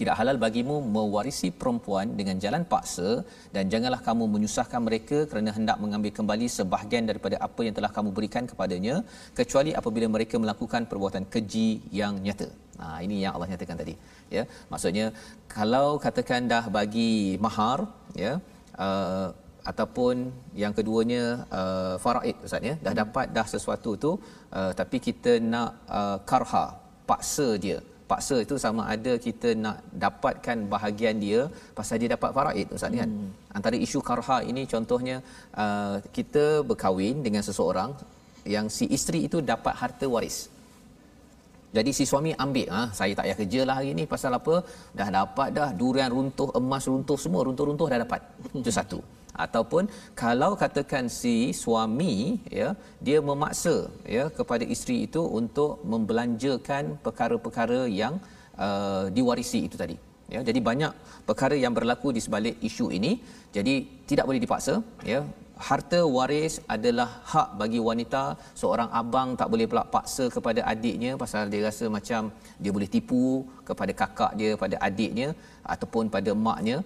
Speaker 2: tidak halal bagimu mewarisi perempuan dengan jalan paksa dan janganlah kamu menyusahkan mereka kerana hendak mengambil kembali sebahagian daripada apa yang telah kamu berikan kepadanya kecuali apabila mereka melakukan perbuatan keji yang nyata. Nah, ini yang Allah nyatakan tadi, ya. Maksudnya kalau katakan dah bagi mahar, ya, uh, ataupun yang keduanya uh, faraid ustaz ya, dah dapat dah sesuatu tu uh, tapi kita nak uh, karha, paksa dia paksa itu sama ada kita nak dapatkan bahagian dia pasal dia dapat faraid ustaz kan? Hmm. antara isu karha ini contohnya uh, kita berkahwin dengan seseorang yang si isteri itu dapat harta waris. Jadi si suami ambil ah ha, saya tak payah kerja lah hari ni pasal apa? Dah dapat dah durian runtuh emas runtuh semua runtuh-runtuh dah dapat. Itu satu ataupun kalau katakan si suami ya dia memaksa ya kepada isteri itu untuk membelanjakan perkara-perkara yang uh, diwarisi itu tadi. Ya jadi banyak perkara yang berlaku di sebalik isu ini. Jadi tidak boleh dipaksa ya. Harta waris adalah hak bagi wanita. Seorang abang tak boleh pula paksa kepada adiknya pasal dia rasa macam dia boleh tipu kepada kakak dia pada adiknya ataupun pada maknya.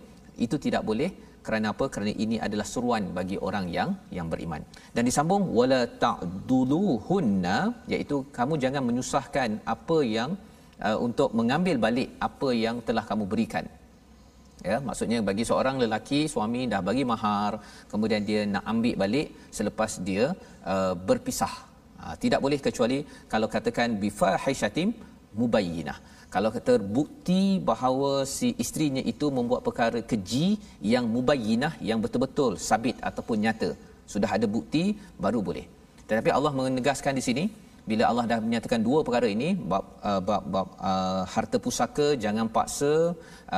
Speaker 2: Itu tidak boleh kerana apa? Kerana ini adalah seruan bagi orang yang yang beriman. Dan disambung wala ta'duluhunna iaitu kamu jangan menyusahkan apa yang uh, untuk mengambil balik apa yang telah kamu berikan. Ya maksudnya bagi seorang lelaki suami dah bagi mahar kemudian dia nak ambil balik selepas dia uh, berpisah. Uh, tidak boleh kecuali kalau katakan bifahishatim mubayyinah kalau terbukti bahawa si isterinya itu membuat perkara keji yang mubayyinah yang betul-betul sabit ataupun nyata. Sudah ada bukti baru boleh. Tetapi Allah menegaskan di sini bila Allah dah menyatakan dua perkara ini bab uh, bab, bab uh, harta pusaka jangan paksa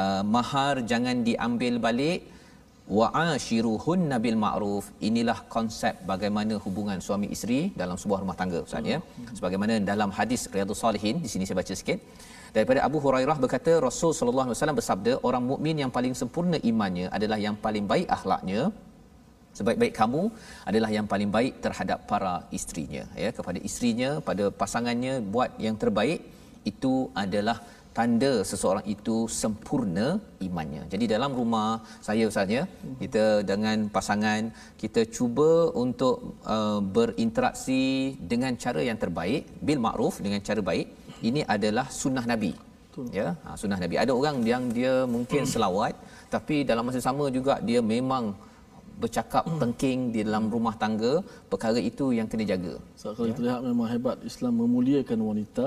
Speaker 2: uh, mahar jangan diambil balik wa'ashiruhun nabil ma'ruf inilah konsep bagaimana hubungan suami isteri dalam sebuah rumah tangga ustaz ya. Sebagaimana dalam hadis riyadhus salihin di sini saya baca sikit daripada Abu Hurairah berkata Rasul sallallahu alaihi wasallam bersabda orang mukmin yang paling sempurna imannya adalah yang paling baik akhlaknya sebaik-baik kamu adalah yang paling baik terhadap para isterinya ya kepada isterinya pada pasangannya buat yang terbaik itu adalah tanda seseorang itu sempurna imannya. Jadi dalam rumah saya ustaz ya, kita dengan pasangan kita cuba untuk uh, berinteraksi dengan cara yang terbaik, bil ma'ruf dengan cara baik. Ini adalah sunnah Nabi. Ya, ha, sunnah Nabi. Ada orang yang dia mungkin selawat tapi dalam masa sama juga dia memang bercakap hmm. tengking di dalam rumah tangga perkara itu yang kena jaga
Speaker 1: so, kalau ya. kita lihat memang hebat Islam memuliakan wanita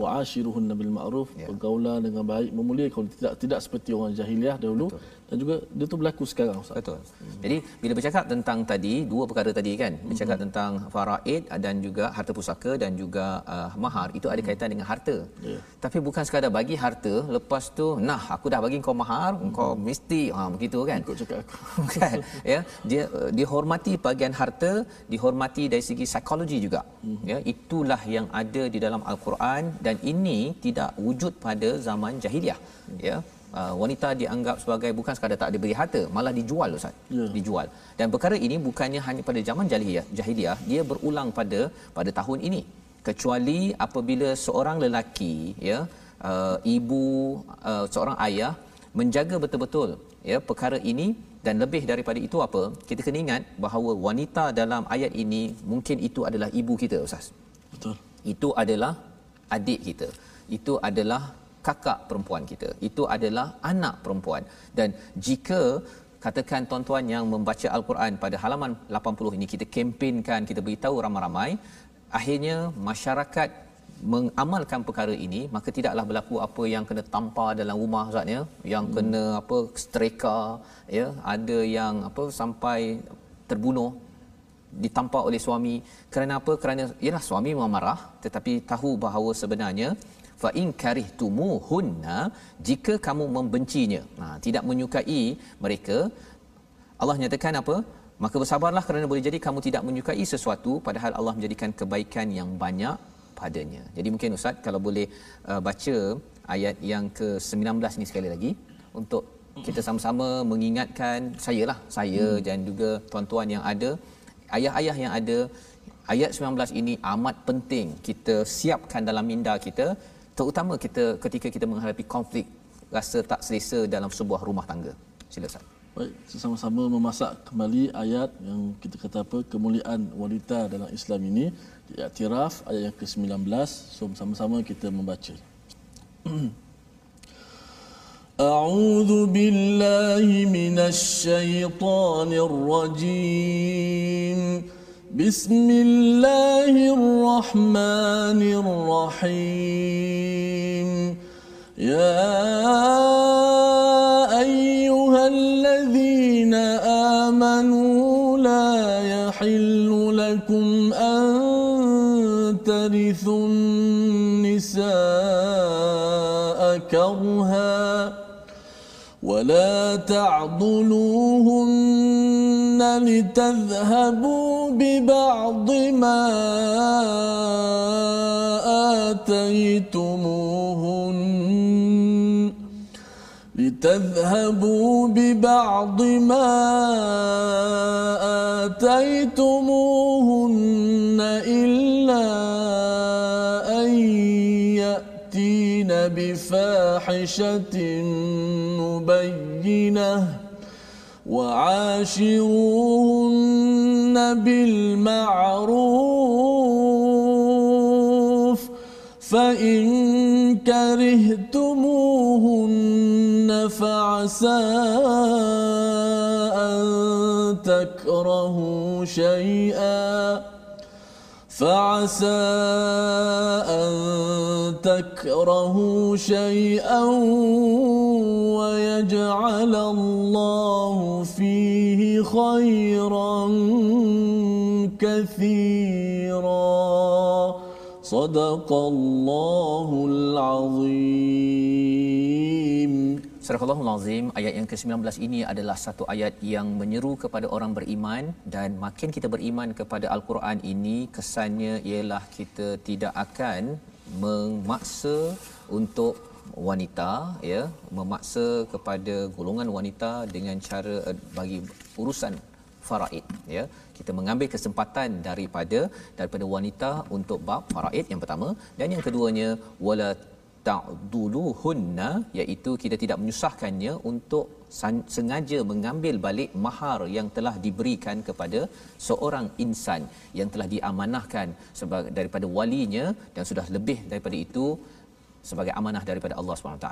Speaker 1: wa ashiruhun bil ma'ruf ya. bergaulah dengan baik memuliakan tidak tidak seperti orang jahiliah dahulu Betul dan juga dia tu berlaku sekarang Ustaz.
Speaker 2: Betul. Hmm. Jadi bila bercakap tentang tadi dua perkara tadi kan, bercakap hmm. tentang faraid dan juga harta pusaka dan juga uh, mahar itu ada kaitan dengan harta. Yeah. Tapi bukan sekadar bagi harta lepas tu nah aku dah bagi kau mahar, hmm. kau mesti ha begitu kan.
Speaker 1: Ikut cakap aku.
Speaker 2: kan? ya, dia uh, dihormati bahagian harta, dihormati dari segi psikologi juga. Hmm. Ya, itulah yang ada di dalam al-Quran dan ini tidak wujud pada zaman jahiliah. Hmm. Ya uh, wanita dianggap sebagai bukan sekadar tak diberi harta malah dijual ustaz. Ya. dijual. Dan perkara ini bukannya hanya pada zaman jahiliyah jahiliyah dia berulang pada pada tahun ini. Kecuali apabila seorang lelaki ya uh, ibu uh, seorang ayah menjaga betul-betul ya perkara ini dan lebih daripada itu apa? Kita kena ingat bahawa wanita dalam ayat ini mungkin itu adalah ibu kita ustaz.
Speaker 1: Betul.
Speaker 2: Itu adalah adik kita. Itu adalah kakak perempuan kita. Itu adalah anak perempuan. Dan jika katakan tuan-tuan yang membaca al-Quran pada halaman 80 ini kita kempenkan kita beritahu ramai-ramai akhirnya masyarakat mengamalkan perkara ini maka tidaklah berlaku apa yang kena tampar dalam rumah zatnya yang hmm. kena apa streka ya. Ada yang apa sampai terbunuh ditampar oleh suami. Kerana apa? Kerana ialah suami memang marah tetapi tahu bahawa sebenarnya fa in karihtumuhunna jika kamu membencinya. Ha tidak menyukai mereka Allah nyatakan apa? Maka bersabarlah kerana boleh jadi kamu tidak menyukai sesuatu padahal Allah menjadikan kebaikan yang banyak padanya. Jadi mungkin ustaz kalau boleh uh, baca ayat yang ke-19 ni sekali lagi untuk kita sama-sama mengingatkan saya lah. Saya hmm. dan juga tuan-tuan yang ada ayah-ayah yang ada ayat 19 ini amat penting kita siapkan dalam minda kita terutama kita ketika kita menghadapi konflik rasa tak selesa dalam sebuah rumah tangga. Sila Ustaz.
Speaker 1: Baik, sama-sama memasak kembali ayat yang kita kata apa kemuliaan wanita dalam Islam ini di I'tiraf ayat yang ke-19. So sama-sama kita membaca. أعوذ بالله من الشيطان الرجيم بسم الله الرحمن الرحيم. يا أيها الذين آمنوا لا يحل لكم أن ترثوا النساء كرها ولا تعضلوهن لتذهبوا ببعض ما آتيتموهن لتذهبوا ببعض ما آتيتموهن إلا أن يأتين بفاحشة مبينة وعاشروهن بالمعروف فإن كرهتموهن فعسى أن تكرهوا شيئا. فعسى أن تكرهوا شيئا ويجعل الله فيه خيرا كثيرا. صدق الله العظيم.
Speaker 2: Surah Allahul Azim ayat yang ke-19 ini adalah satu ayat yang menyeru kepada orang beriman dan makin kita beriman kepada Al-Quran ini kesannya ialah kita tidak akan memaksa untuk wanita ya memaksa kepada golongan wanita dengan cara eh, bagi urusan faraid ya. Kita mengambil kesempatan daripada daripada wanita untuk bab faraid yang pertama. Dan yang keduanya wala ta'duluhunna iaitu kita tidak menyusahkannya untuk sengaja mengambil balik mahar yang telah diberikan kepada seorang insan yang telah diamanahkan sebagai daripada walinya dan sudah lebih daripada itu sebagai amanah daripada Allah SWT.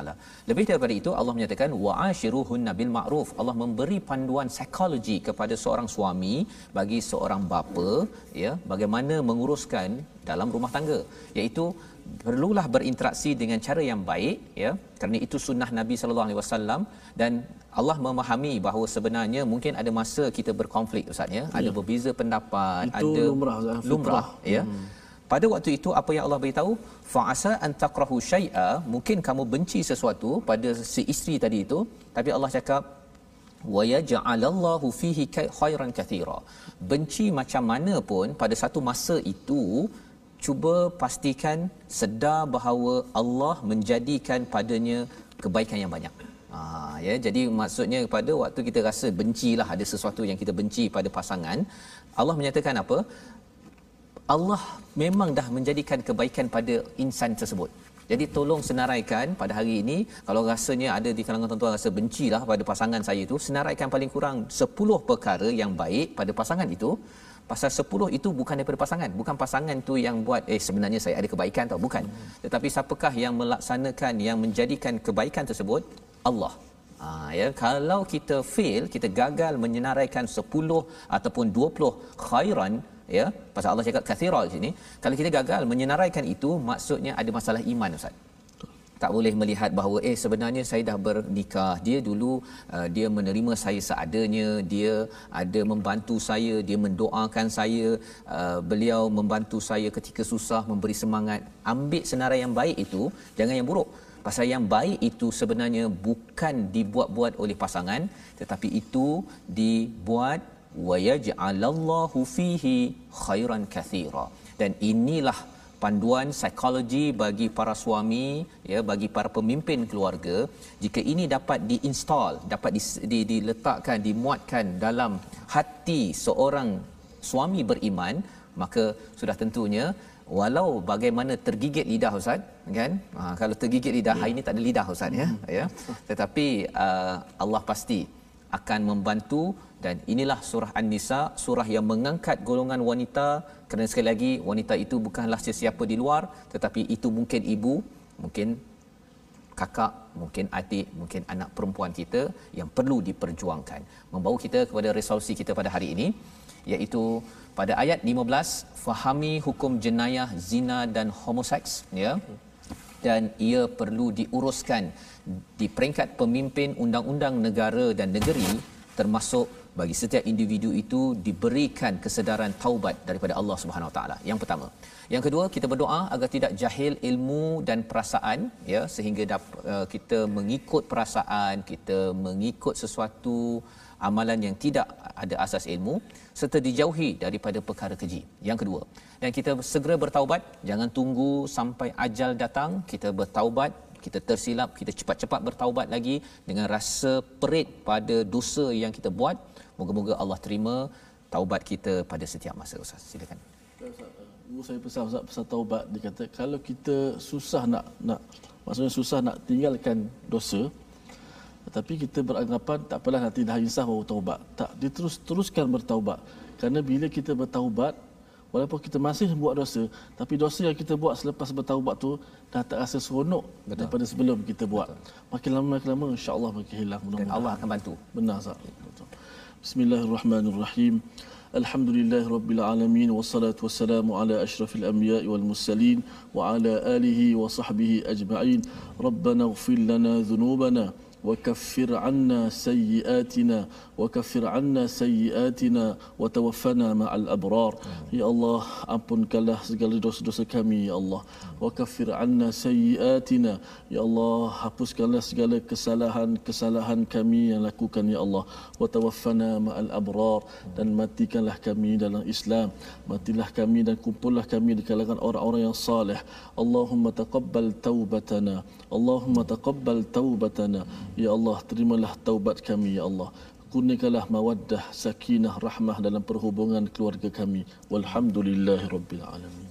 Speaker 2: Lebih daripada itu Allah menyatakan wa'ashiruhunna bil ma'ruf. Allah memberi panduan psikologi kepada seorang suami bagi seorang bapa ya bagaimana menguruskan dalam rumah tangga iaitu perlulah berinteraksi dengan cara yang baik ya. Kerana itu sunnah Nabi sallallahu alaihi wasallam. Dan Allah memahami bahawa sebenarnya mungkin ada masa kita berkonflik ustaz ya. Ada ya. berbeza pendapat
Speaker 1: itu
Speaker 2: ada
Speaker 1: lumrah
Speaker 2: lumrah ya. Hmm. pada waktu itu apa yang Allah beritahu? Fa'asa an takrahu syai'a. Mungkin kamu benci sesuatu pada si isteri tadi itu. Tapi Allah cakap wa yaj'alallahu fihi khairan kathira. Benci macam mana pun pada satu masa itu cuba pastikan sedar bahawa Allah menjadikan padanya kebaikan yang banyak. Ha, ya jadi maksudnya pada waktu kita rasa bencilah ada sesuatu yang kita benci pada pasangan Allah menyatakan apa Allah memang dah menjadikan kebaikan pada insan tersebut jadi tolong senaraikan pada hari ini kalau rasanya ada di kalangan tuan-tuan rasa bencilah pada pasangan saya itu senaraikan paling kurang 10 perkara yang baik pada pasangan itu pasal 10 itu bukan daripada pasangan. Bukan pasangan tu yang buat eh sebenarnya saya ada kebaikan tau. Bukan. Tetapi siapakah yang melaksanakan yang menjadikan kebaikan tersebut? Allah. Ha, ya. Kalau kita fail kita gagal menyenaraikan 10 ataupun 20 khairan ya. Pasal Allah cakap kathira di sini. Kalau kita gagal menyenaraikan itu maksudnya ada masalah iman ustaz tak boleh melihat bahawa eh sebenarnya saya dah bernikah. Dia dulu uh, dia menerima saya seadanya. Dia ada membantu saya. Dia mendoakan saya. Uh, beliau membantu saya ketika susah memberi semangat. Ambil senarai yang baik itu jangan yang buruk. Pasal yang baik itu sebenarnya bukan dibuat-buat oleh pasangan tetapi itu dibuat wa yaj'alallahu fihi khairan kathira. Dan inilah panduan psikologi bagi para suami ya bagi para pemimpin keluarga jika ini dapat diinstal dapat di, di, diletakkan dimuatkan dalam hati seorang suami beriman maka sudah tentunya walau bagaimana tergigit lidah ustaz kan? Ha, kalau tergigit lidah hari ini tak ada lidah ustaz ya ya. Tetapi uh, Allah pasti akan membantu dan inilah surah An-Nisa surah yang mengangkat golongan wanita. Kerana sekali lagi wanita itu bukanlah sesiapa di luar tetapi itu mungkin ibu mungkin kakak mungkin adik mungkin anak perempuan kita yang perlu diperjuangkan. Membawa kita kepada resolusi kita pada hari ini iaitu pada ayat 15 fahami hukum jenayah zina dan homoseks ya. Dan ia perlu diuruskan di peringkat pemimpin undang-undang negara dan negeri termasuk bagi setiap individu itu diberikan kesedaran taubat daripada Allah Subhanahu Taala. Yang pertama. Yang kedua, kita berdoa agar tidak jahil ilmu dan perasaan ya sehingga uh, kita mengikut perasaan, kita mengikut sesuatu amalan yang tidak ada asas ilmu serta dijauhi daripada perkara keji. Yang kedua, dan kita segera bertaubat, jangan tunggu sampai ajal datang, kita bertaubat kita tersilap kita cepat-cepat bertaubat lagi dengan rasa perit pada dosa yang kita buat moga-moga Allah terima taubat kita pada setiap masa ustaz. Silakan.
Speaker 1: Ibu saya pesan Ustaz pasal taubat. Dia kata kalau kita susah nak nak maksudnya susah nak tinggalkan dosa tapi kita beranggapan tak apalah nanti dah insaf baru taubat. Tak dia terus teruskan bertaubat. Kerana bila kita bertaubat walaupun kita masih buat dosa tapi dosa yang kita buat selepas bertaubat tu dah tak rasa seronok Betul. daripada sebelum kita buat. Betul. makin lama makin lama insya-Allah makin hilang
Speaker 2: dan Allah akan bantu.
Speaker 1: Benar Ustaz Bismillahirrahmanirrahim الحمد لله رب العالمين والصلاة والسلام على أشرف الأنبياء والمرسلين وعلى آله وصحبه أجمعين ربنا اغفر لنا ذنوبنا وكفر عنا سيئاتنا وكفر عنا سيئاتنا وتوفنا مع الأبرار يا الله ampunkanlah segala dosa-dosa kami ya Allah وكفر عنا سيئاتنا ya Allah hapuskanlah segala kesalahan-kesalahan kami yang lakukan ya Allah وتوفنا مع الأبرار dan matikanlah kami dalam Islam matilah kami dan kumpullah kami di kalangan orang-orang yang saleh Allahumma taqabbal taubatana Allahumma taqabbal taubatana Ya Allah, terimalah taubat kami, Ya Allah. kurniakanlah mawaddah sakinah rahmah dalam perhubungan keluarga kami walhamdulillahirabbil alamin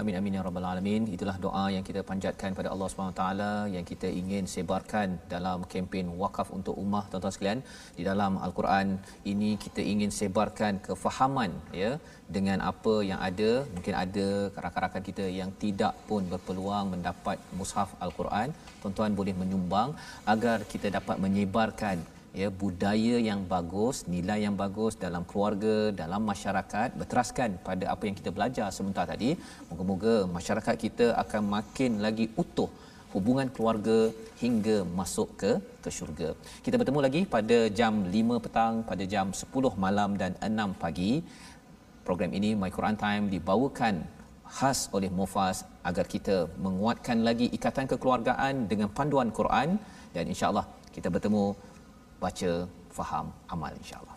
Speaker 2: Amin amin ya rabbal alamin. Itulah doa yang kita panjatkan pada Allah Subhanahu taala yang kita ingin sebarkan dalam kempen wakaf untuk ummah tuan-tuan sekalian. Di dalam al-Quran ini kita ingin sebarkan kefahaman ya dengan apa yang ada. Mungkin ada rakan-rakan kita yang tidak pun berpeluang mendapat mushaf al-Quran. Tuan-tuan boleh menyumbang agar kita dapat menyebarkan ya budaya yang bagus, nilai yang bagus dalam keluarga, dalam masyarakat berteraskan pada apa yang kita belajar sebentar tadi. Moga-moga masyarakat kita akan makin lagi utuh hubungan keluarga hingga masuk ke ke syurga. Kita bertemu lagi pada jam 5 petang, pada jam 10 malam dan 6 pagi. Program ini My Quran Time dibawakan khas oleh Mufas agar kita menguatkan lagi ikatan kekeluargaan dengan panduan Quran dan insya-Allah kita bertemu baca, faham, amal insya-Allah.